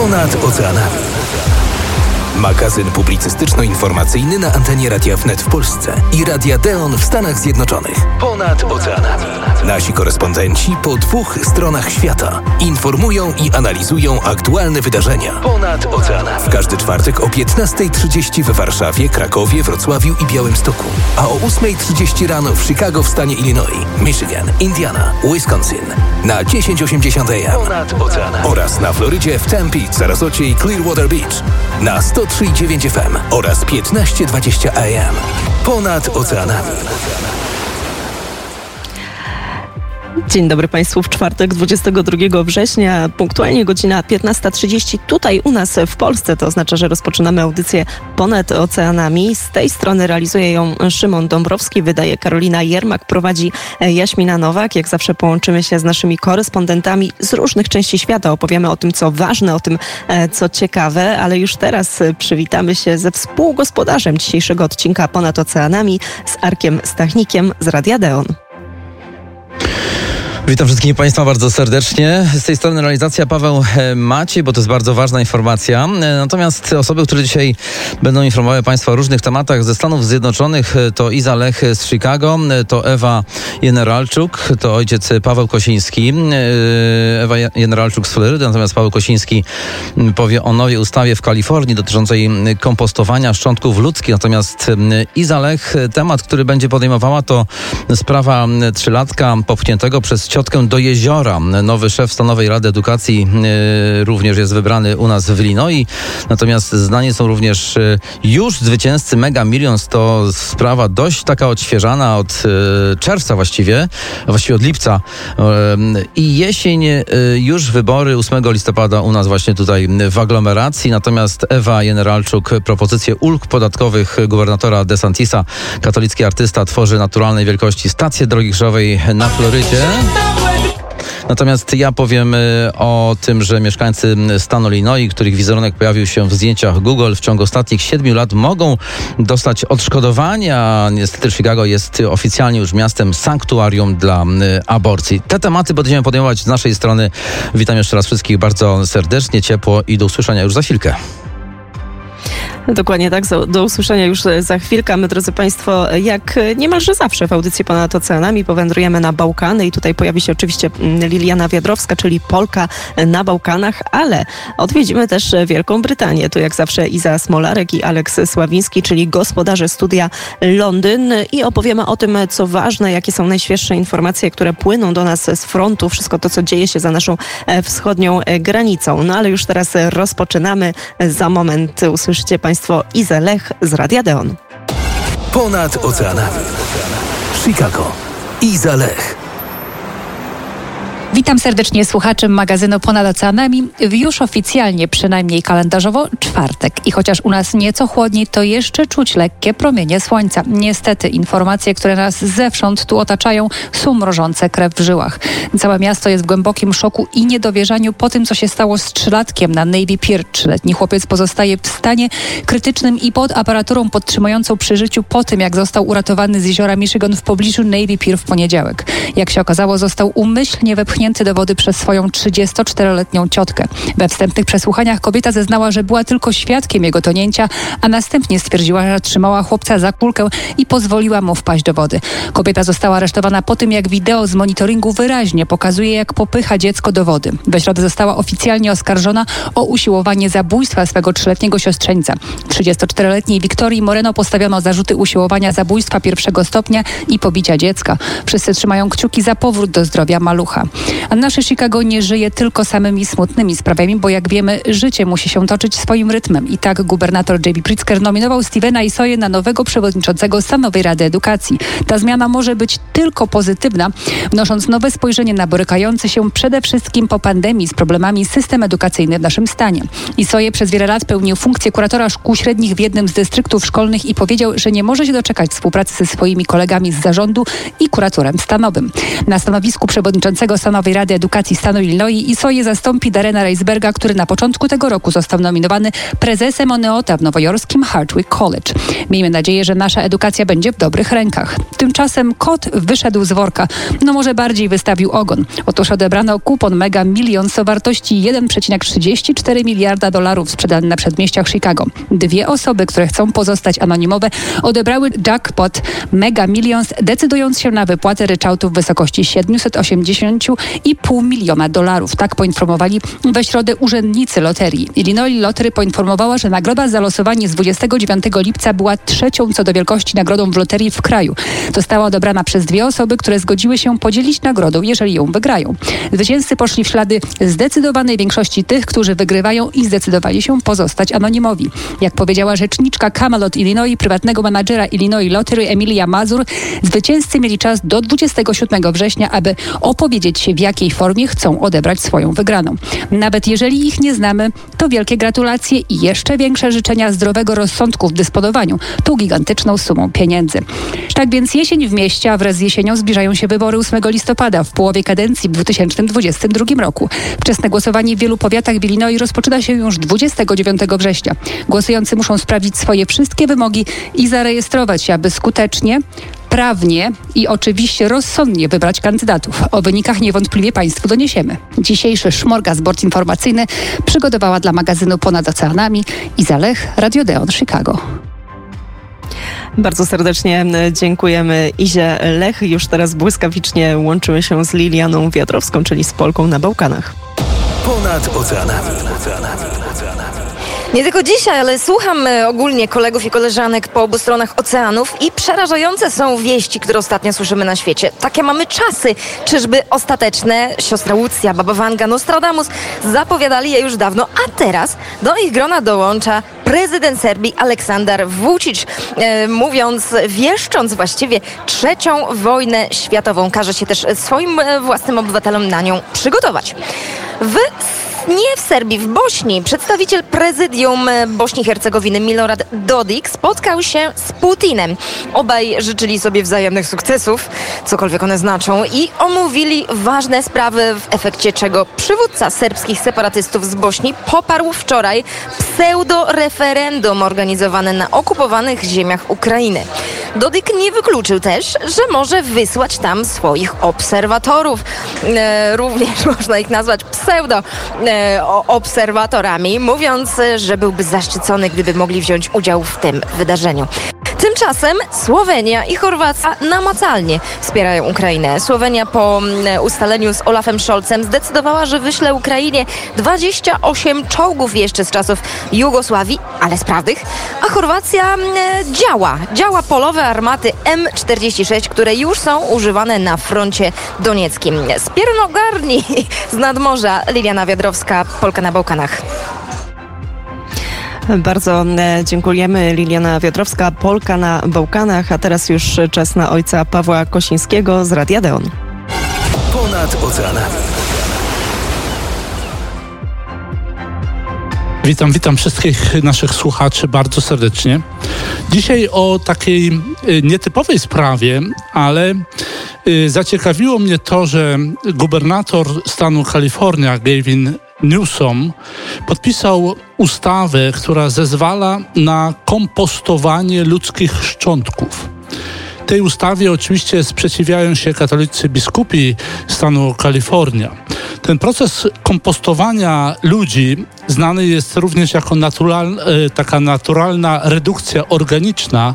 Ponad oceanami. Magazyn publicystyczno-informacyjny na antenie Radia Wnet w Polsce i Radia Deon w Stanach Zjednoczonych. Ponad oceanami. Nasi korespondenci po dwóch stronach świata informują i analizują aktualne wydarzenia. Ponad oceanami. W każdy czwartek o 15.30 w Warszawie, Krakowie, Wrocławiu i Białymstoku. A o 8.30 rano w Chicago w stanie Illinois, Michigan, Indiana, Wisconsin. Na 1080 AM. Ponad oceanami. Oraz na Florydzie w Tempe, Sarasocie i Clearwater Beach. Na 103,9 FM oraz 15.20 AM. Ponad oceanami. Dzień dobry Państwu w czwartek 22 września, punktualnie godzina 15.30 tutaj u nas w Polsce. To oznacza, że rozpoczynamy audycję ponad oceanami. Z tej strony realizuje ją Szymon Dąbrowski, wydaje Karolina Jermak, prowadzi Jaśmina Nowak. Jak zawsze połączymy się z naszymi korespondentami z różnych części świata. Opowiemy o tym, co ważne, o tym, e, co ciekawe, ale już teraz przywitamy się ze współgospodarzem dzisiejszego odcinka ponad oceanami z Arkiem Stachnikiem z Radia Deon. Witam wszystkich Państwa bardzo serdecznie. Z tej strony realizacja Paweł e, Maciej, bo to jest bardzo ważna informacja. E, natomiast osoby, które dzisiaj będą informowały Państwa o różnych tematach ze Stanów Zjednoczonych e, to Iza Lech z Chicago, to Ewa Generalczuk, to ojciec Paweł Kosiński, Ewa Generalczuk z Florydy, natomiast Paweł Kosiński powie o nowej ustawie w Kalifornii dotyczącej kompostowania szczątków ludzkich. Natomiast Iza Lech, temat, który będzie podejmowała to sprawa trzylatka popchniętego przez do jeziora. Nowy szef Stanowej Rady Edukacji e, również jest wybrany u nas w Illinois. Natomiast znani są również e, już zwycięzcy Mega Millions. To sprawa dość taka odświeżana od e, czerwca właściwie, właściwie od lipca. I jesień już wybory 8 listopada u nas właśnie tutaj w aglomeracji. Natomiast Ewa Generalczuk propozycję ulg podatkowych gubernatora DeSantisa, katolicki artysta, tworzy naturalnej wielkości stację drogi krzyżowej na Florydzie. Natomiast ja powiem y, o tym, że mieszkańcy stanu Illinois, których wizerunek pojawił się w zdjęciach Google w ciągu ostatnich siedmiu lat, mogą dostać odszkodowania. Niestety Chicago jest oficjalnie już miastem sanktuarium dla aborcji. Te tematy będziemy podejmować z naszej strony. Witam jeszcze raz wszystkich bardzo serdecznie, ciepło i do usłyszenia już za chwilkę. Dokładnie tak. Do usłyszenia już za chwilkę. My, drodzy Państwo, jak niemalże zawsze w audycji Ponad Oceanami powędrujemy na Bałkany i tutaj pojawi się oczywiście mm, Liliana Wiadrowska, czyli Polka na Bałkanach, ale odwiedzimy też Wielką Brytanię. Tu jak zawsze Iza Smolarek i Aleks Sławiński, czyli gospodarze studia Londyn i opowiemy o tym, co ważne, jakie są najświeższe informacje, które płyną do nas z frontu, wszystko to, co dzieje się za naszą e, wschodnią e, granicą. No ale już teraz rozpoczynamy. Za moment usłyszycie Państwo Państwo Iza Lech z Radia Deon. Ponad oceanami. Chicago. Iza Lech. Witam serdecznie słuchaczy magazynu Ponad Oceanami już oficjalnie, przynajmniej kalendarzowo, czwartek. I chociaż u nas nieco chłodniej, to jeszcze czuć lekkie promienie słońca. Niestety informacje, które nas zewsząd tu otaczają, są mrożące krew w żyłach. Całe miasto jest w głębokim szoku i niedowierzaniu po tym, co się stało z trzylatkiem na Navy Pier. Trzyletni chłopiec pozostaje w stanie krytycznym i pod aparaturą podtrzymującą przy życiu po tym, jak został uratowany z jeziora Michigan w pobliżu Navy Pier w poniedziałek. Jak się okazało, został umyślnie wepchnięty wepchnięty do wody przez swoją 34-letnią ciotkę. We wstępnych przesłuchaniach kobieta zeznała, że była tylko świadkiem jego tonięcia, a następnie stwierdziła, że trzymała chłopca za kulkę i pozwoliła mu wpaść do wody. Kobieta została aresztowana po tym, jak wideo z monitoringu wyraźnie pokazuje, jak popycha dziecko do wody. We środę została oficjalnie oskarżona o usiłowanie zabójstwa swego trzyletniego siostrzeńca. 34-letniej Wiktorii Moreno postawiono zarzuty usiłowania zabójstwa pierwszego stopnia i pobicia dziecka. Wszyscy trzymają kciuki za powrót do zdrowia malucha. A nasze Chicago nie żyje tylko samymi smutnymi sprawami, bo jak wiemy, życie musi się toczyć swoim rytmem. I tak gubernator J.B. Pritzker nominował Stevena Isoje na nowego przewodniczącego Stanowej Rady Edukacji. Ta zmiana może być tylko pozytywna, wnosząc nowe spojrzenie na borykający się przede wszystkim po pandemii z problemami system edukacyjny w naszym stanie. Isoje przez wiele lat pełnił funkcję kuratora szkół średnich w jednym z dystryktów szkolnych i powiedział, że nie może się doczekać współpracy ze swoimi kolegami z zarządu i kuratorem stanowym. Na stanowisku przewodniczącego Stanowej nowej Rady Edukacji Stanu Illinois i swoje zastąpi Darena Reisberga, który na początku tego roku został nominowany prezesem Oneota w nowojorskim Hardwick College. Miejmy nadzieję, że nasza edukacja będzie w dobrych rękach. Tymczasem kot wyszedł z worka. No może bardziej wystawił ogon. Otóż odebrano kupon Mega Millions o wartości 1,34 miliarda dolarów sprzedany na przedmieściach Chicago. Dwie osoby, które chcą pozostać anonimowe, odebrały jackpot Mega Millions, decydując się na wypłatę ryczałtu w wysokości 780,5 miliona dolarów. Tak poinformowali we środę urzędnicy loterii. Illinois Lottery poinformowała, że nagroda za losowanie z 29 lipca była trzecią co do wielkości nagrodą w loterii w kraju. Została odebrana przez dwie osoby, które zgodziły się podzielić nagrodą, jeżeli ją wygrają. Zwycięzcy poszli w ślady zdecydowanej większości tych, którzy wygrywają i zdecydowali się pozostać anonimowi. Jak powiedziała rzeczniczka Camelot Illinois, prywatnego menadżera Illinois Lottery Emilia Mazur, zwycięzcy mieli czas do 27 września, aby opowiedzieć się, w jakiej formie chcą odebrać swoją wygraną. Nawet jeżeli ich nie znamy, to wielkie gratulacje i jeszcze większe życzenia zdrowego rozsądku w dysponowaniu tą gigantyczną sumą pieniędzy. Tak więc jesień w mieście, a wraz z jesienią zbliżają się wybory 8 listopada w połowie kadencji w 2022 roku. Wczesne głosowanie w wielu powiatach w Illinois rozpoczyna się już 29 września. Głosujący muszą sprawdzić swoje wszystkie wymogi i zarejestrować się, aby skutecznie prawnie i oczywiście rozsądnie wybrać kandydatów. O wynikach niewątpliwie Państwu doniesiemy. Dzisiejszy szmorgazbord informacyjny przygotowała dla magazynu Ponad Oceanami Iza Lech, Radio Deon Chicago. Bardzo serdecznie dziękujemy Izie Lech. Już teraz błyskawicznie łączymy się z Lilianą Wiatrowską, czyli z Polką na Bałkanach. Ponad oceanami. Nie tylko dzisiaj, ale słucham e, ogólnie kolegów i koleżanek po obu stronach oceanów i przerażające są wieści, które ostatnio słyszymy na świecie. Takie mamy czasy. Czyżby ostateczne? Siostra Łucja, Baba Wanga, Nostradamus zapowiadali je już dawno, a teraz do ich grona dołącza prezydent Serbii Aleksander Vucic, e, mówiąc, wieszcząc właściwie trzecią wojnę światową. Każe się też swoim e, własnym obywatelom na nią przygotować. W nie w Serbii, w Bośni. Przedstawiciel prezydium Bośni i Hercegowiny Milorad Dodik spotkał się z Putinem. Obaj życzyli sobie wzajemnych sukcesów, cokolwiek one znaczą, i omówili ważne sprawy, w efekcie czego przywódca serbskich separatystów z Bośni poparł wczoraj pseudo-referendum organizowane na okupowanych ziemiach Ukrainy. Dodik nie wykluczył też, że może wysłać tam swoich obserwatorów. E, również można ich nazwać pseudo e, obserwatorami, mówiąc, że byłby zaszczycony, gdyby mogli wziąć udział w tym wydarzeniu. Tymczasem Słowenia i Chorwacja namacalnie wspierają Ukrainę. Słowenia po mm, ustaleniu z Olafem Scholzem zdecydowała, że wyśle Ukrainie 28 czołgów jeszcze z czasów Jugosławii, ale sprawnych, a Chorwacja mm, działa. Działa polowe armaty M46, które już są używane na froncie donieckim. Z Piernogarni z nadmorza Liliana Wiadrowska, Polka na Bałkanach. Bardzo e, dziękujemy. Liliana Wiatrowska, Polka na Bałkanach, a teraz już czas na ojca Pawła Kosińskiego z Radia Deon. Ponad oceanami. Witam, witam wszystkich naszych słuchaczy bardzo serdecznie. Dzisiaj o takiej y, nietypowej sprawie, ale y, zaciekawiło mnie to, że gubernator stanu Kalifornia, Gavin Newsom, podpisał ustawę, która zezwala na kompostowanie ludzkich szczątków tej ustawie oczywiście sprzeciwiają się katolicy biskupi stanu Kalifornia. Ten proces kompostowania ludzi znany jest również jako natural, e, taka naturalna redukcja organiczna.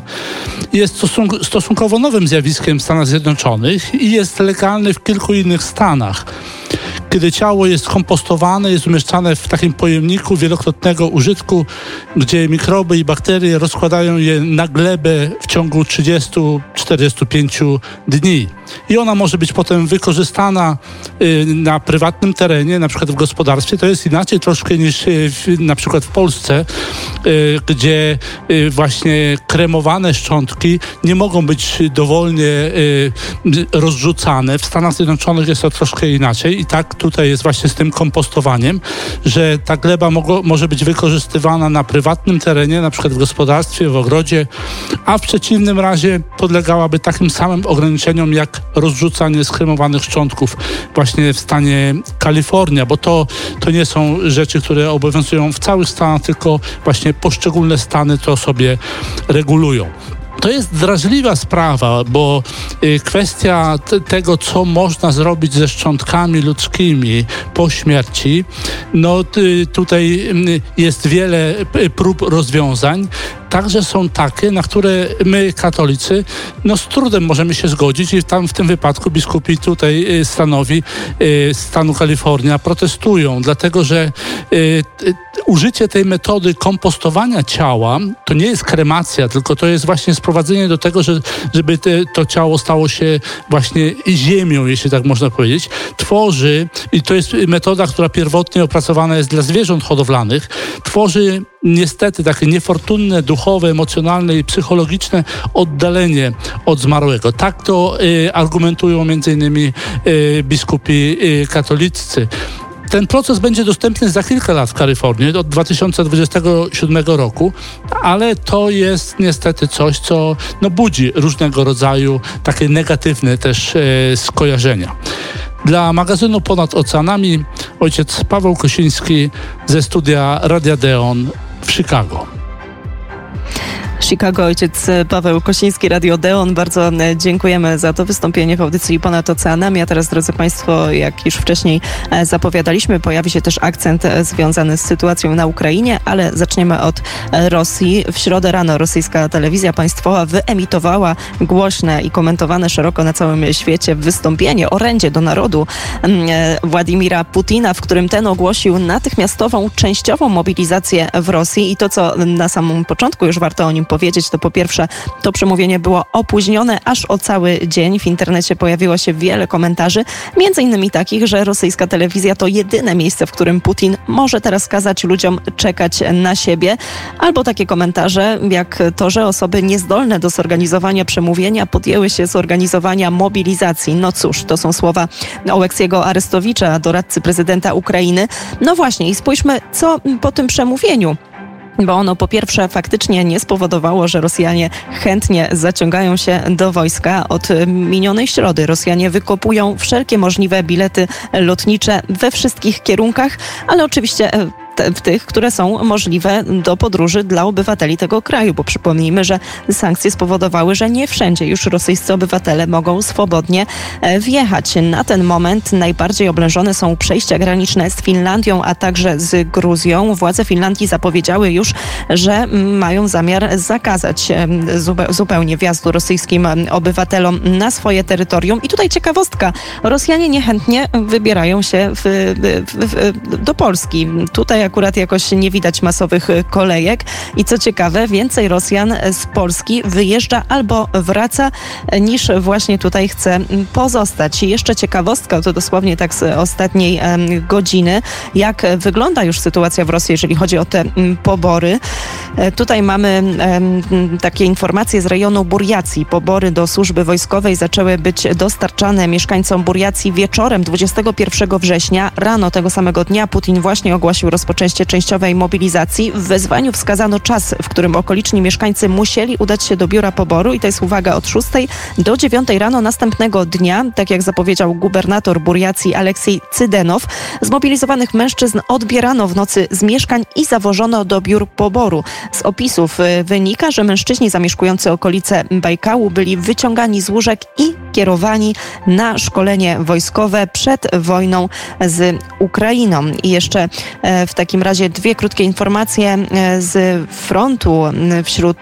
Jest stosunkowo nowym zjawiskiem w Stanach Zjednoczonych i jest legalny w kilku innych stanach kiedy ciało jest kompostowane, jest umieszczane w takim pojemniku wielokrotnego użytku, gdzie mikroby i bakterie rozkładają je na glebę w ciągu 30-45 dni. I ona może być potem wykorzystana y, na prywatnym terenie, na przykład w gospodarstwie. To jest inaczej troszkę niż y, na przykład w Polsce, y, gdzie właśnie kremowane szczątki nie mogą być dowolnie rozrzucane. W Stanach Zjednoczonych jest to troszkę inaczej i tak tu tutaj jest właśnie z tym kompostowaniem, że ta gleba mogło, może być wykorzystywana na prywatnym terenie, na przykład w gospodarstwie, w ogrodzie, a w przeciwnym razie podlegałaby takim samym ograniczeniom jak rozrzucanie skremowanych szczątków właśnie w stanie Kalifornia, bo to, to nie są rzeczy, które obowiązują w całych Stanach, tylko właśnie poszczególne stany to sobie regulują. To jest drażliwa sprawa, bo y, kwestia tego, co można zrobić ze szczątkami ludzkimi po śmierci, no tutaj y, jest wiele y, prób rozwiązań. Także są takie, na które my, katolicy, no z trudem możemy się zgodzić i tam w tym wypadku biskupi tutaj stanowi stanu Kalifornia protestują, dlatego że użycie tej metody kompostowania ciała to nie jest kremacja, tylko to jest właśnie sprowadzenie do tego, że, żeby te, to ciało stało się właśnie ziemią, jeśli tak można powiedzieć. Tworzy, i to jest metoda, która pierwotnie opracowana jest dla zwierząt hodowlanych, tworzy niestety takie niefortunne, duchowe, emocjonalne i psychologiczne oddalenie od zmarłego. Tak to y, argumentują między innymi y, biskupi y, katolicy. Ten proces będzie dostępny za kilka lat w Kalifornii, od 2027 roku, ale to jest niestety coś, co no, budzi różnego rodzaju takie negatywne też e, skojarzenia. Dla magazynu Ponad Oceanami ojciec Paweł Kosiński ze studia Radia Deon w Chicago. Chicago, ojciec Paweł Kosiński, Radio Deon. Bardzo e, dziękujemy za to wystąpienie w audycji Ponad Oceanami. A teraz, drodzy Państwo, jak już wcześniej e, zapowiadaliśmy, pojawi się też akcent e, związany z sytuacją na Ukrainie, ale zaczniemy od Rosji. W środę rano rosyjska telewizja państwowa wyemitowała głośne i komentowane szeroko na całym świecie wystąpienie, orędzie do narodu mm, Władimira Putina, w którym ten ogłosił natychmiastową, częściową mobilizację w Rosji i to, co na samym początku już warto o nim powiedzieć, to po pierwsze to przemówienie było opóźnione aż o cały dzień. W internecie pojawiło się wiele komentarzy, między innymi takich, że rosyjska telewizja to jedyne miejsce, w którym Putin może teraz kazać ludziom czekać na siebie. Albo takie komentarze, jak to, że osoby niezdolne do zorganizowania przemówienia podjęły się zorganizowania mobilizacji. No cóż, to są słowa Oleksiego Arestowicza, doradcy prezydenta Ukrainy. No właśnie i spójrzmy, co po tym przemówieniu bo ono po pierwsze faktycznie nie spowodowało, że Rosjanie chętnie zaciągają się do wojska. Od minionej środy Rosjanie wykopują wszelkie możliwe bilety lotnicze we wszystkich kierunkach, ale oczywiście e, w tych, które są możliwe do podróży dla obywateli tego kraju, bo przypomnijmy, że sankcje spowodowały, że nie wszędzie już rosyjscy obywatele mogą swobodnie e, wjechać. Na ten moment najbardziej oblężone są przejścia graniczne z Finlandią, a także z Gruzją. Władze Finlandii zapowiedziały już, że mają zamiar zakazać e, zupełnie wjazdu rosyjskim obywatelom na swoje terytorium. I tutaj ciekawostka. Rosjanie niechętnie wybierają się w, w, w, do Polski. Tutaj akurat jakoś nie widać masowych y, kolejek. I co ciekawe, więcej Rosjan z Polski wyjeżdża albo wraca, y, niż właśnie tutaj chce pozostać. I jeszcze ciekawostka, to dosłownie tak z ostatniej godziny, jak wygląda już sytuacja w Rosji, jeżeli chodzi o te pobory. E, tutaj mamy takie informacje z rejonu Buriacji. Pobory do służby wojskowej zaczęły być dostarczane mieszkańcom Buriacji wieczorem 21 września. Rano tego samego dnia Putin właśnie ogłosił rozpoczęcie rozpoczęcie częściowej mobilizacji. W wezwaniu wskazano czas, w którym okoliczni mieszkańcy musieli udać się do biura poboru i to jest uwaga od 6 do 9 rano następnego dnia, tak jak zapowiedział gubernator Buriacji Aleksiej Cydenow. Zmobilizowanych mężczyzn odbierano w nocy z mieszkań i zawożono do biur poboru. Z opisów y, wynika, że mężczyźni zamieszkujący okolice Bajkału byli wyciągani z łóżek i kierowani na szkolenie wojskowe przed wojną z Ukrainą. I jeszcze e, w takim razie dwie krótkie informacje e, z frontu wśród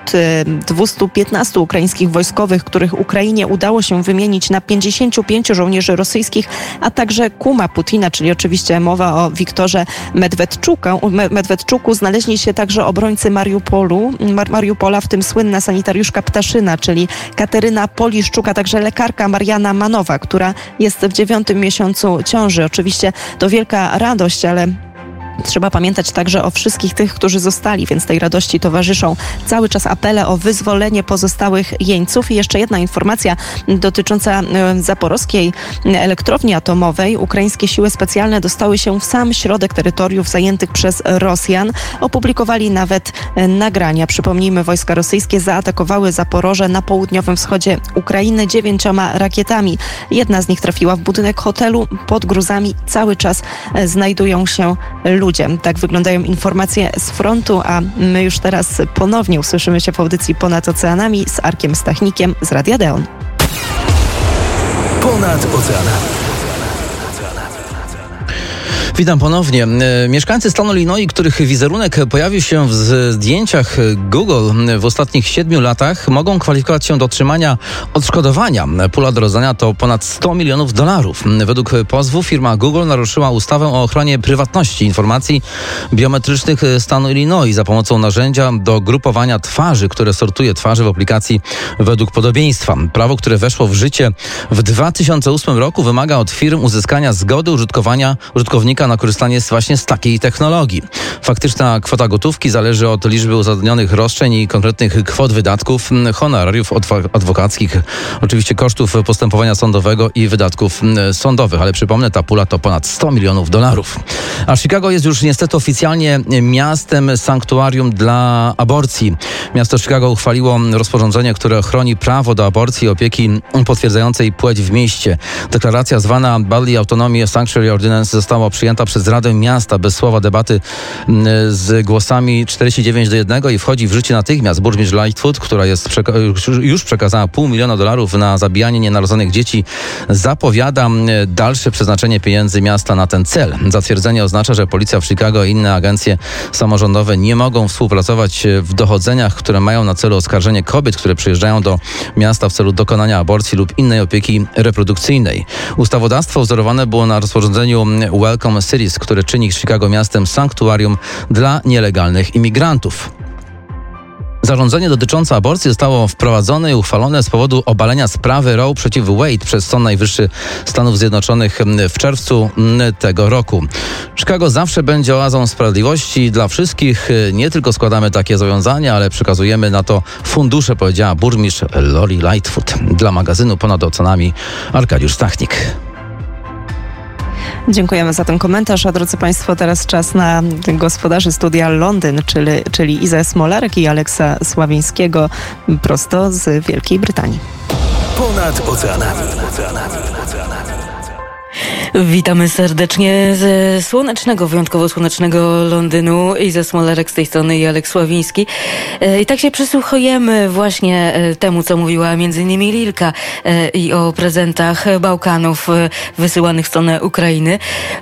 215 e, ukraińskich wojskowych, których Ukrainie udało się wymienić na 55 żołnierzy rosyjskich, a także kuma Putina, czyli oczywiście mowa o Wiktorze Medwedczuku. Medwedczuku znaleźli się także obrońcy Mariupolu, Mariupola, w tym słynna sanitariuszka Ptaszyna, czyli Kateryna Poliszczuk, a także lekarka Mariana Manowa, która jest w dziewiątym miesiącu ciąży. Oczywiście to wielka radość, ale Trzeba pamiętać także o wszystkich tych, którzy zostali, więc tej radości towarzyszą cały czas apele o wyzwolenie pozostałych jeńców. I jeszcze jedna informacja dotycząca e, zaporowskiej elektrowni atomowej. Ukraińskie siły specjalne dostały się w sam środek terytoriów zajętych przez Rosjan. Opublikowali nawet e, nagrania. Przypomnijmy, wojska rosyjskie zaatakowały Zaporoże na południowym wschodzie Ukrainy dziewięcioma rakietami. Jedna z nich trafiła w budynek hotelu. Pod gruzami cały czas e, znajdują się ludzie. Tak wyglądają informacje z frontu, a my już teraz ponownie usłyszymy się w audycji Ponad Oceanami z Arkiem Stachnikiem z Radia Deon. Ponad oceanami. Witam ponownie. E, mieszkańcy stanu Illinois, których wizerunek pojawił się w zdjęciach Google w ostatnich siedmiu latach, mogą kwalifikować się do otrzymania odszkodowania. Pula do rozdania to ponad 100 milionów dolarów. Według pozwu firma Google naruszyła ustawę o ochronie prywatności informacji biometrycznych stanu Illinois za pomocą narzędzia do grupowania twarzy, które sortuje twarze w aplikacji według podobieństwa. Prawo, które weszło w życie w 2008 roku wymaga od firm uzyskania zgody użytkowania użytkownika na korzystanie właśnie z takiej technologii. Faktyczna kwota gotówki zależy od liczby uzgodnionych roszczeń i konkretnych kwot wydatków, honorariów adwokackich, oczywiście kosztów postępowania sądowego i wydatków sądowych, ale przypomnę, ta pula to ponad 100 milionów dolarów. A Chicago jest już niestety oficjalnie miastem sanktuarium dla aborcji. Miasto Chicago uchwaliło rozporządzenie, które chroni prawo do aborcji i opieki potwierdzającej płeć w mieście. Deklaracja zwana Badly Autonomy Sanctuary Ordinance została przyjęta przyjęta przez Radę Miasta bez słowa debaty mm, z głosami 49 do 1 i wchodzi w życie natychmiast. Burmistrz Lightfoot, która jest już przekazała pół miliona dolarów na zabijanie nienarodzonych dzieci, zapowiada mm, dalsze przeznaczenie pieniędzy miasta na ten cel. Zatwierdzenie oznacza, że policja w Chicago i inne agencje samorządowe nie mogą współpracować w dochodzeniach, które mają na celu oskarżenie kobiet, które przyjeżdżają do miasta w celu dokonania aborcji lub innej opieki reprodukcyjnej. Ustawodawstwo wzorowane było na rozporządzeniu mm, Welcome Cities, które czyni Chicago miastem sanktuarium dla nielegalnych imigrantów. Zarządzenie dotyczące aborcji zostało wprowadzone i uchwalone z powodu obalenia sprawy Roe przeciw Wade przez Sąd Najwyższy Stanów Zjednoczonych w czerwcu tego roku. Chicago zawsze będzie oazą sprawiedliwości dla wszystkich. Nie tylko składamy takie zobowiązania, ale przekazujemy na to fundusze, powiedziała burmistrz Lori Lightfoot. Dla magazynu Ponad Ocenami Arkadiusz Stachnik. Dziękujemy za ten komentarz, a drodzy Państwo, teraz czas na gospodarzy studia Londyn, czyli, czyli Izę Smolarek i Aleksa Sławińskiego prosto z Wielkiej Brytanii. Ponad oceanami. Witamy serdecznie ze słonecznego, wyjątkowo słonecznego Londynu i ze Smolerek z tej strony i Alek Sławiński. E, I tak się przysłuchujemy właśnie e, temu, co mówiła między innymi Lilka e, i o prezentach Bałkanów wysyłanych w stronę Ukrainy.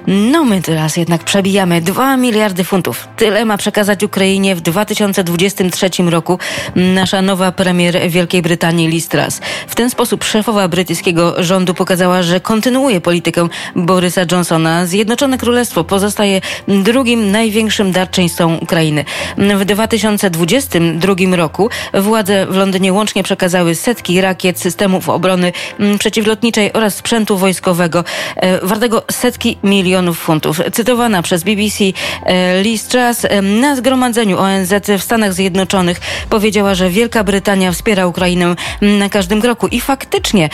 No my teraz jednak przebijamy 2 miliardy funtów. Tyle ma przekazać Ukrainie w 2023 roku nasza nowa premier Wielkiej Brytanii Liz Truss. W ten sposób szefowa brytyjskiego rządu pokazała, że kontynuuje politykę Borysa Johnsona Zjednoczone Królestwo pozostaje drugim największym darczyńcą Ukrainy. W 2022 roku władze w Londynie łącznie przekazały setki rakiet, systemów obrony przeciwlotniczej oraz sprzętu wojskowego e, wartego setki milionów funtów. Cytowana przez BBC e, Liz Truss e, na zgromadzeniu ONZ w Stanach Zjednoczonych powiedziała, że Wielka Brytania wspiera Ukrainę na każdym kroku i faktycznie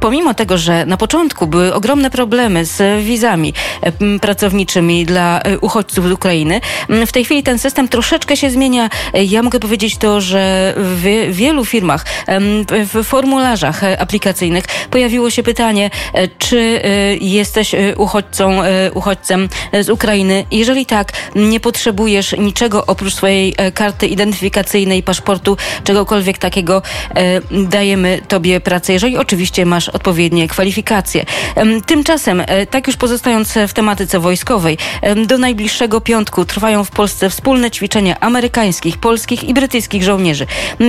pomimo tego, że na początku były ogromne problemy z wizami e, pracowniczymi dla e, uchodźców z Ukrainy, w tej chwili ten system troszeczkę się zmienia. E, ja mogę powiedzieć to, że w wielu firmach, w formularzach aplikacyjnych pojawiło się pytanie, czy jesteś uchodźcą, uchodźcem z Ukrainy. Jeżeli tak, nie potrzebujesz niczego oprócz swojej karty identyfikacyjnej, paszportu, czegokolwiek takiego, dajemy tobie pracę. Jeżeli oczywiście masz odpowiednie kwalifikacje. Tymczasem, e, tak już pozostając w tematyce wojskowej, do najbliższego piątku trwają w Polsce wspólne ćwiczenia amerykańskich, polskich i brytyjskich żołnierzy.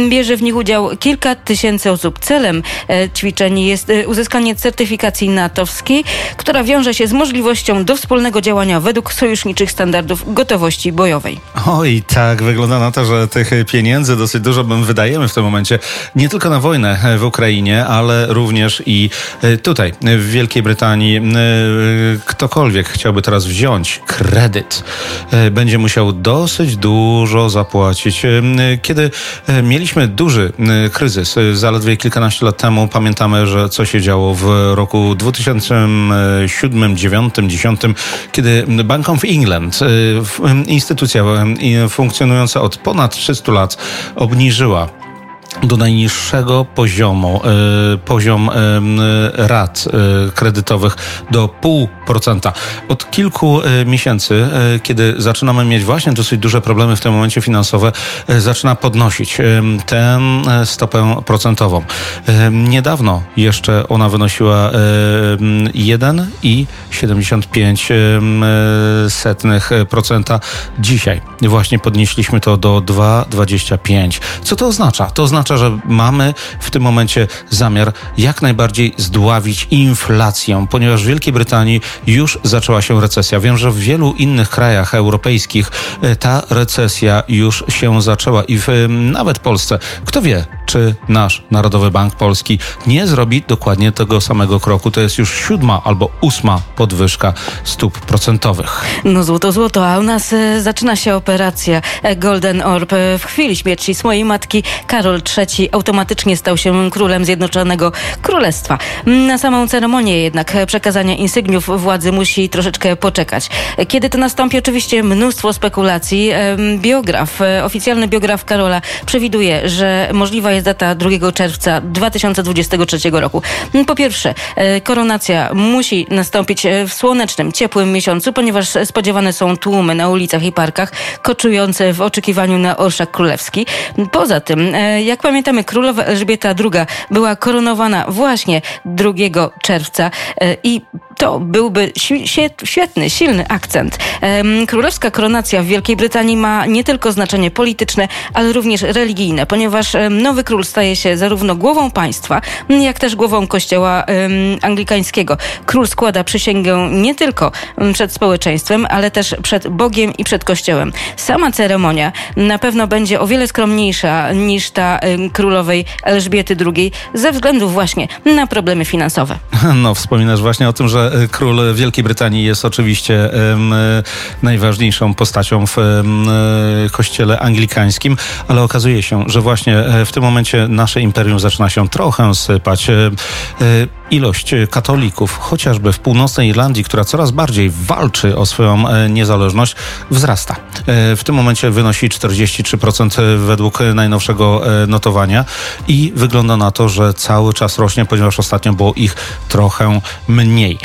Bierze w nich udział kilka tysięcy osób. Celem e, ćwiczeń jest e, uzyskanie certyfikacji natowskiej, która wiąże się z możliwością do wspólnego działania według sojuszniczych standardów gotowości bojowej. Oj, tak, wygląda na to, że tych pieniędzy dosyć dużo wydajemy w tym momencie nie tylko na wojnę w Ukrainie, ale również i tutaj w Wielkiej Brytanii Brytanii e, ktokolwiek chciałby teraz wziąć kredyt, e, będzie musiał dosyć dużo zapłacić. E, kiedy mieliśmy duży kryzys, zaledwie kilkanaście lat temu, pamiętamy, że co się działo w roku 2007, 2009, 2010, kiedy Bank of England, instytucja funkcjonująca od ponad 300 lat, obniżyła do najniższego poziomu, y, poziom y, rat y, kredytowych do 0,5%. Od kilku miesięcy, kiedy zaczynamy mieć właśnie dosyć duże problemy w tym momencie finansowe, zaczyna podnosić tę stopę procentową. Niedawno jeszcze ona wynosiła 1,75%. Dzisiaj właśnie podnieśliśmy to do 2,25%. Co to oznacza? To oznacza, oznacza, że mamy w tym momencie zamiar jak najbardziej zdławić inflację, ponieważ w Wielkiej Brytanii już zaczęła się recesja. Wiem, że w wielu innych krajach europejskich e, ta recesja już się zaczęła i w nawet Polsce. Kto wie, czy nasz Narodowy Bank Polski nie zrobi dokładnie tego samego kroku. To jest już siódma albo ósma podwyżka stóp procentowych. No złoto, złoto, a u nas e, zaczyna się operacja e, Golden Orb. W chwili śmierci swojej matki Karol III automatycznie stał się królem Zjednoczonego Królestwa. Na samą ceremonię jednak przekazania insygniów władzy musi troszeczkę poczekać. Kiedy to nastąpi, oczywiście mnóstwo spekulacji. Biograf, e, oficjalny biograf Karola przewiduje, że możliwa jest data 2 czerwca 2023 roku. Po pierwsze, e, koronacja musi nastąpić e, w słonecznym, ciepłym miesiącu, ponieważ spodziewane są tłumy na ulicach i parkach, koczujące w oczekiwaniu na orszak królewski. Poza tym, jak jak pamiętamy, królowa Elżbieta II była koronowana właśnie 2 czerwca e, i to byłby świetny, silny akcent. Królewska koronacja w Wielkiej Brytanii ma nie tylko znaczenie polityczne, ale również religijne, ponieważ nowy król staje się zarówno głową państwa, jak też głową kościoła anglikańskiego. Król składa przysięgę nie tylko przed społeczeństwem, ale też przed Bogiem i przed kościołem. Sama ceremonia na pewno będzie o wiele skromniejsza niż ta królowej Elżbiety II ze względu właśnie na problemy finansowe. No, wspominasz właśnie o tym, że e, król Wielkiej Brytanii jest oczywiście um, najważniejszą postacią w um, kościele anglikańskim, ale okazuje się, że właśnie w tym momencie nasze imperium zaczyna się trochę sypać ilość katolików, chociażby w północnej Irlandii, która coraz bardziej walczy o swoją e, niezależność, wzrasta. E, w tym momencie wynosi 43% według najnowszego e, notowania i wygląda na to, że cały czas rośnie, ponieważ ostatnio było ich trochę mniej.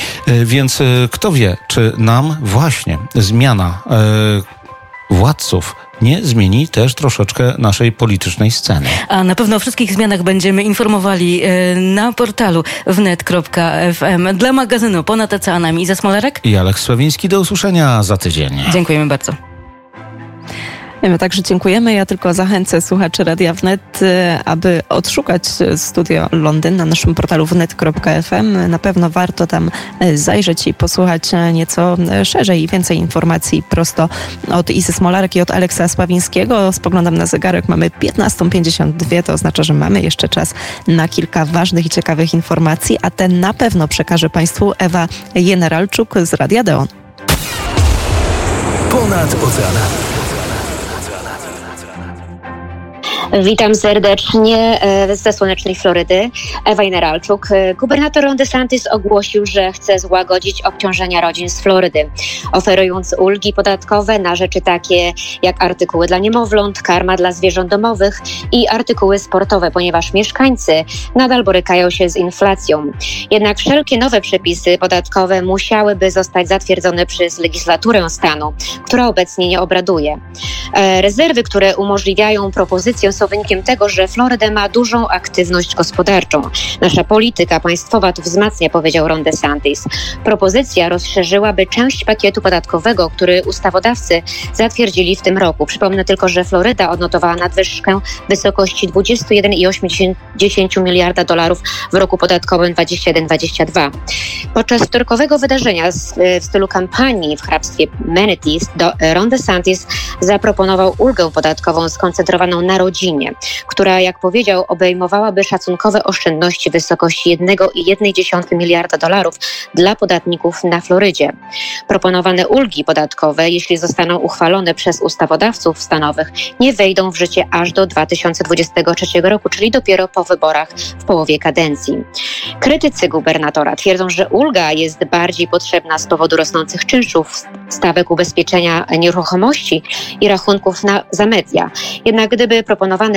Więc kto wie, czy nam właśnie zmiana władców nie zmieni też troszeczkę naszej politycznej sceny. A na pewno o wszystkich zmianach będziemy informowali e, na portalu wnet.fm. Dla magazynu Ponad Oceanami Iza Smolarek i Aleks Sławiński. Do usłyszenia za tydzień. Dziękujemy bardzo. My także dziękujemy. Ja tylko zachęcę słuchaczy Radia Wnet, y, aby odszukać studio Londyn na naszym portalu wnet.fm. Na pewno warto tam y, zajrzeć i posłuchać y, nieco szerzej i więcej informacji prosto od Isy Smolarek i od Aleksa Sławińskiego. Spoglądam na zegarek, mamy 15.52, to oznacza, że mamy jeszcze czas na kilka ważnych i ciekawych informacji, a ten na pewno przekaże Państwu Ewa Generalczuk z Radia Deon. Ponad oceanami. Witam serdecznie e, ze słonecznej Florydy. Ewa Ineralczuk. E, gubernator Ron DeSantis ogłosił, że chce złagodzić obciążenia rodzin z Florydy, oferując ulgi podatkowe na rzeczy takie jak artykuły dla niemowląt, karma dla zwierząt domowych i artykuły sportowe, ponieważ mieszkańcy nadal borykają się z inflacją. Jednak wszelkie nowe przepisy podatkowe musiałyby zostać zatwierdzone przez legislaturę stanu, która obecnie nie obraduje. E, rezerwy, które umożliwiają propozycję są wynikiem tego, że Floryda ma dużą aktywność gospodarczą. Nasza polityka państwowa to wzmacnia, powiedział Ron DeSantis. Propozycja rozszerzyłaby część pakietu podatkowego, który ustawodawcy zatwierdzili w tym roku. Przypomnę tylko, że Floryda odnotowała nadwyżkę w wysokości 21,8 miliarda dolarów w roku podatkowym 2021-2022. Podczas wtorkowego wydarzenia w stylu kampanii w hrabstwie Manatees Ron DeSantis zaproponował ulgę podatkową skoncentrowaną na rodzinie rodzinie, która, jak powiedział, obejmowałaby szacunkowe oszczędności w wysokości 1,1 miliarda dolarów dla podatników na Florydzie. Proponowane ulgi podatkowe, jeśli zostaną uchwalone przez ustawodawców stanowych, nie wejdą w życie aż do 2023 roku, czyli dopiero po wyborach w połowie kadencji. Krytycy gubernatora twierdzą, że ulga jest bardziej potrzebna z powodu rosnących czynszów, stawek ubezpieczenia nieruchomości i rachunków na, za media. Jednak gdyby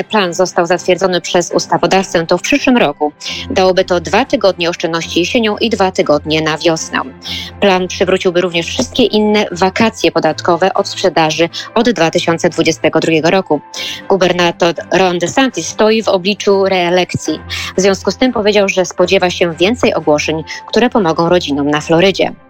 plan został zatwierdzony przez ustawodawcę, to w przyszłym roku dałoby to dwa tygodnie oszczędności jesienią i dwa tygodnie na wiosnę. Plan przywróciłby również wszystkie inne wakacje podatkowe od sprzedaży od 2022 roku. Gubernator Ron DeSantis stoi w obliczu reelekcji. W związku z tym powiedział, że spodziewa się więcej ogłoszeń, które pomogą rodzinom na Florydzie.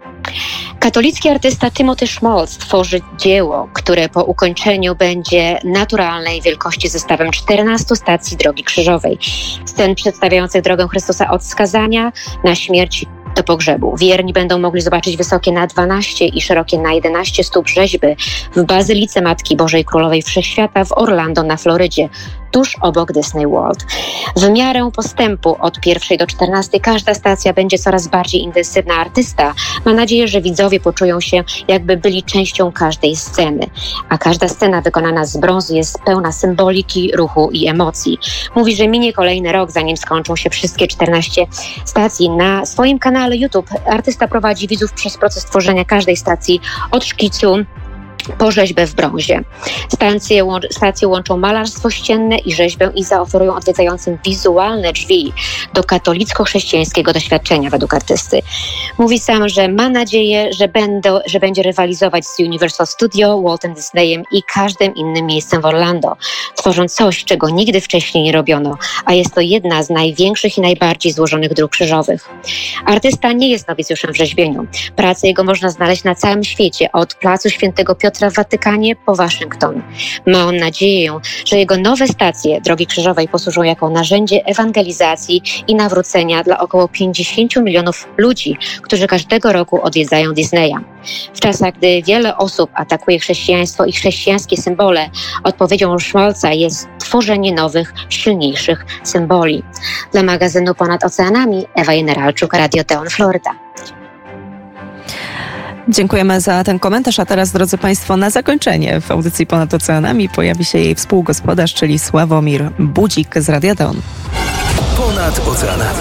Katolicki artysta Timothy Schmaltz tworzy dzieło, które po ukończeniu będzie naturalnej wielkości zestawem 14 stacji Drogi Krzyżowej. Scen przedstawiających drogę Chrystusa od skazania na śmierć do pogrzebu. Wierni będą mogli zobaczyć wysokie na 12 i szerokie na 11 stóp rzeźby w Bazylice Matki Bożej Królowej Wszechświata w Orlando na Florydzie, tuż obok Disney World. W miarę postępu od pierwszej do 14 każda stacja będzie coraz bardziej intensywna. Artysta ma nadzieję, że widzowie poczują się jakby byli częścią każdej sceny. A każda scena wykonana z brązu jest pełna symboliki, ruchu i emocji. Mówi, że minie kolejny rok, zanim skończą się wszystkie 14 stacji. Na swoim kanale YouTube artysta prowadzi widzów przez proces tworzenia każdej stacji od szkicu po rzeźbę w brązie. Stacje, stacje łączą malarstwo ścienne i rzeźbę i zaoferują odwiedzającym wizualne drzwi do katolicko-chrześcijańskiego doświadczenia według artysty. Mówi sam, że ma nadzieję, że, będą, że będzie rywalizować z Universal Studio, Waltem Disneyem i każdym innym miejscem w Orlando, tworząc coś, czego nigdy wcześniej nie robiono, a jest to jedna z największych i najbardziej złożonych dróg krzyżowych. Artysta nie jest nowicjuszem w rzeźbieniu. Pracę jego można znaleźć na całym świecie, od Placu Świętego Piotra w Watykanie po Waszyngton. Ma on nadzieję, że jego nowe stacje Drogi Krzyżowej posłużą jako narzędzie ewangelizacji i nawrócenia dla około 50 milionów ludzi, którzy każdego roku odwiedzają Disneya. W czasach, gdy wiele osób atakuje chrześcijaństwo i chrześcijańskie symbole, odpowiedzią Szmolca jest tworzenie nowych, silniejszych symboli. Dla magazynu Ponad Oceanami Ewa Generalczuk, Radio Teon, Florida. Dziękujemy za ten komentarz, a teraz, drodzy Państwo, na zakończenie w audycji Ponad Oceanami pojawi się jej współgospodarz, czyli Sławomir Budzik z Radia Teon. Ponad Oceanami.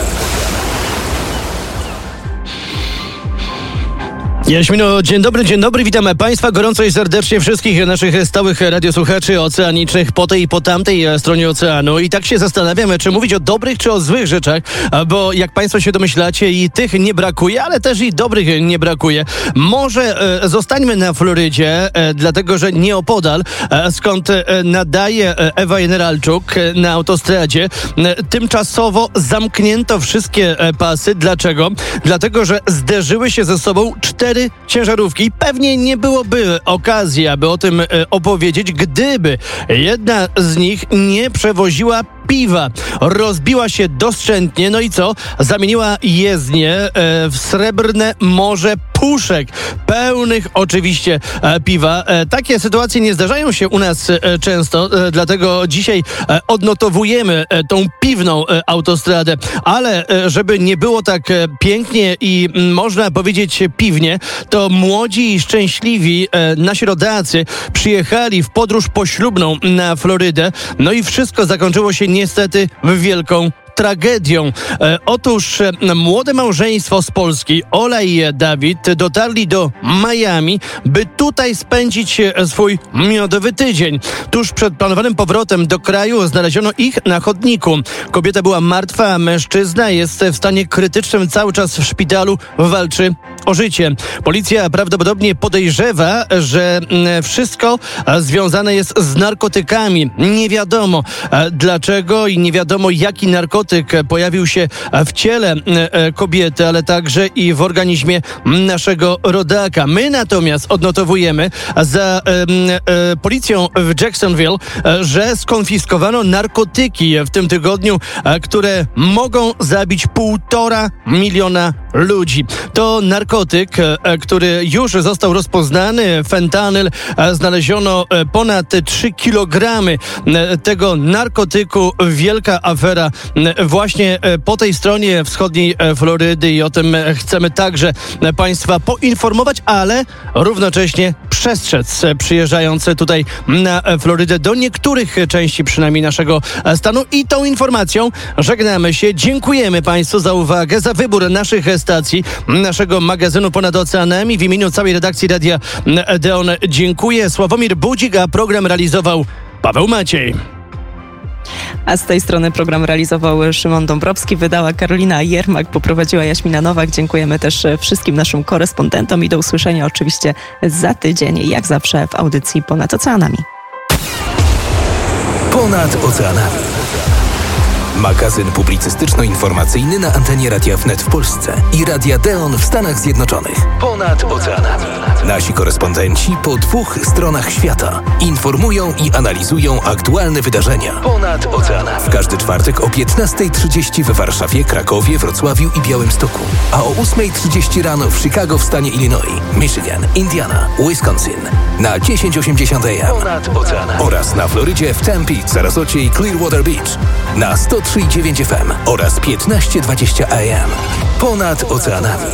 Jaśmino, dzień dobry, dzień dobry, witamy Państwa gorąco i serdecznie wszystkich naszych stałych radiosłuchaczy oceanicznych po tej i po tamtej stronie oceanu. I tak się zastanawiamy, czy mówić o dobrych, czy o złych rzeczach, bo jak Państwo się domyślacie, i tych nie brakuje, ale też i dobrych nie brakuje. Może e, zostańmy na Florydzie, e, dlatego że nieopodal, e, skąd e, nadaje e, Ewa Generalczuk e, na autostradzie, e, tymczasowo zamknięto wszystkie e, pasy. Dlaczego? Dlatego, że zderzyły się ze sobą cztery ciężarówki. Pewnie nie byłoby okazji, aby o tym e, opowiedzieć, gdyby jedna z nich nie przewoziła piwa. Rozbiła się doszczętnie, no i co? Zamieniła jezdnię e, w srebrne morze puszek, pełnych oczywiście e, piwa. E, takie sytuacje nie zdarzają się u nas e, często, dlatego dzisiaj odnotowujemy tą piwną autostradę. Ale żeby nie było tak pięknie i m, można powiedzieć piwnie, to młodzi i szczęśliwi nasi rodacy przyjechali w podróż poślubną na Florydę. No i wszystko zakończyło się niestety wielką tragedią. E, otóż e, młode małżeństwo z Polski, Ola i Dawid, dotarli do Miami, by tutaj spędzić e, swój miodowy tydzień. Tuż przed planowanym powrotem do kraju znaleziono ich na chodniku. Kobieta była martwa, a mężczyzna jest w stanie krytycznym, cały czas w szpitalu walczy o życie. Policja prawdopodobnie podejrzewa, że mm, wszystko e, związane jest z narkotykami. Nie wiadomo e, dlaczego i nie wiadomo jaki narkotyk pojawił się w ciele e, kobiety, ale także i w organizmie naszego rodaka. My natomiast odnotowujemy za policją w Jacksonville, że skonfiskowano narkotyki w tym tygodniu, które mogą zabić półtora miliona ludzi. To narkotyk, e, który już został rozpoznany. Fentanyl. E, znaleziono e, ponad 3 kilogramy tego narkotyku. Wielka afera właśnie po tej stronie wschodniej Florydy i o tym chcemy także Państwa poinformować, ale równocześnie przestrzec przyjeżdżające tutaj na Florydę do niektórych części przynajmniej naszego stanu i tą informacją żegnamy się. Dziękujemy Państwu za uwagę, za wybór naszych stacji, naszego magazynu Ponad Oceanami. W imieniu całej redakcji Radia Deon dziękuję. Sławomir Budzik, a program realizował Paweł Maciej. A z tej strony program realizował Szymon Dąbrowski, wydała Karolina Jermak, poprowadziła Jaśmina Nowak. Dziękujemy też wszystkim naszym korespondentom i do usłyszenia oczywiście za tydzień, jak zawsze w audycji Ponad Oceanami. Ponad Oceanami. Magazyn publicystyczno-informacyjny na antenie Radia Wnet w Polsce i Radia Deon w Stanach Zjednoczonych. Ponad oceanami. Nasi korespondenci po dwóch stronach świata informują i analizują aktualne wydarzenia. Ponad oceanami. W każdy czwartek o 15.30 w Warszawie, Krakowie, Wrocławiu i Białymstoku. A o 8.30 rano w Chicago w stanie Illinois, Michigan, Indiana, Wisconsin. Na 1080 AM. Ponad oceanami. Oraz na Florydzie w Tempe, Sarasocie i Clearwater Beach. Na 100 103,9 FM oraz 1520 AM. Ponad oceanami.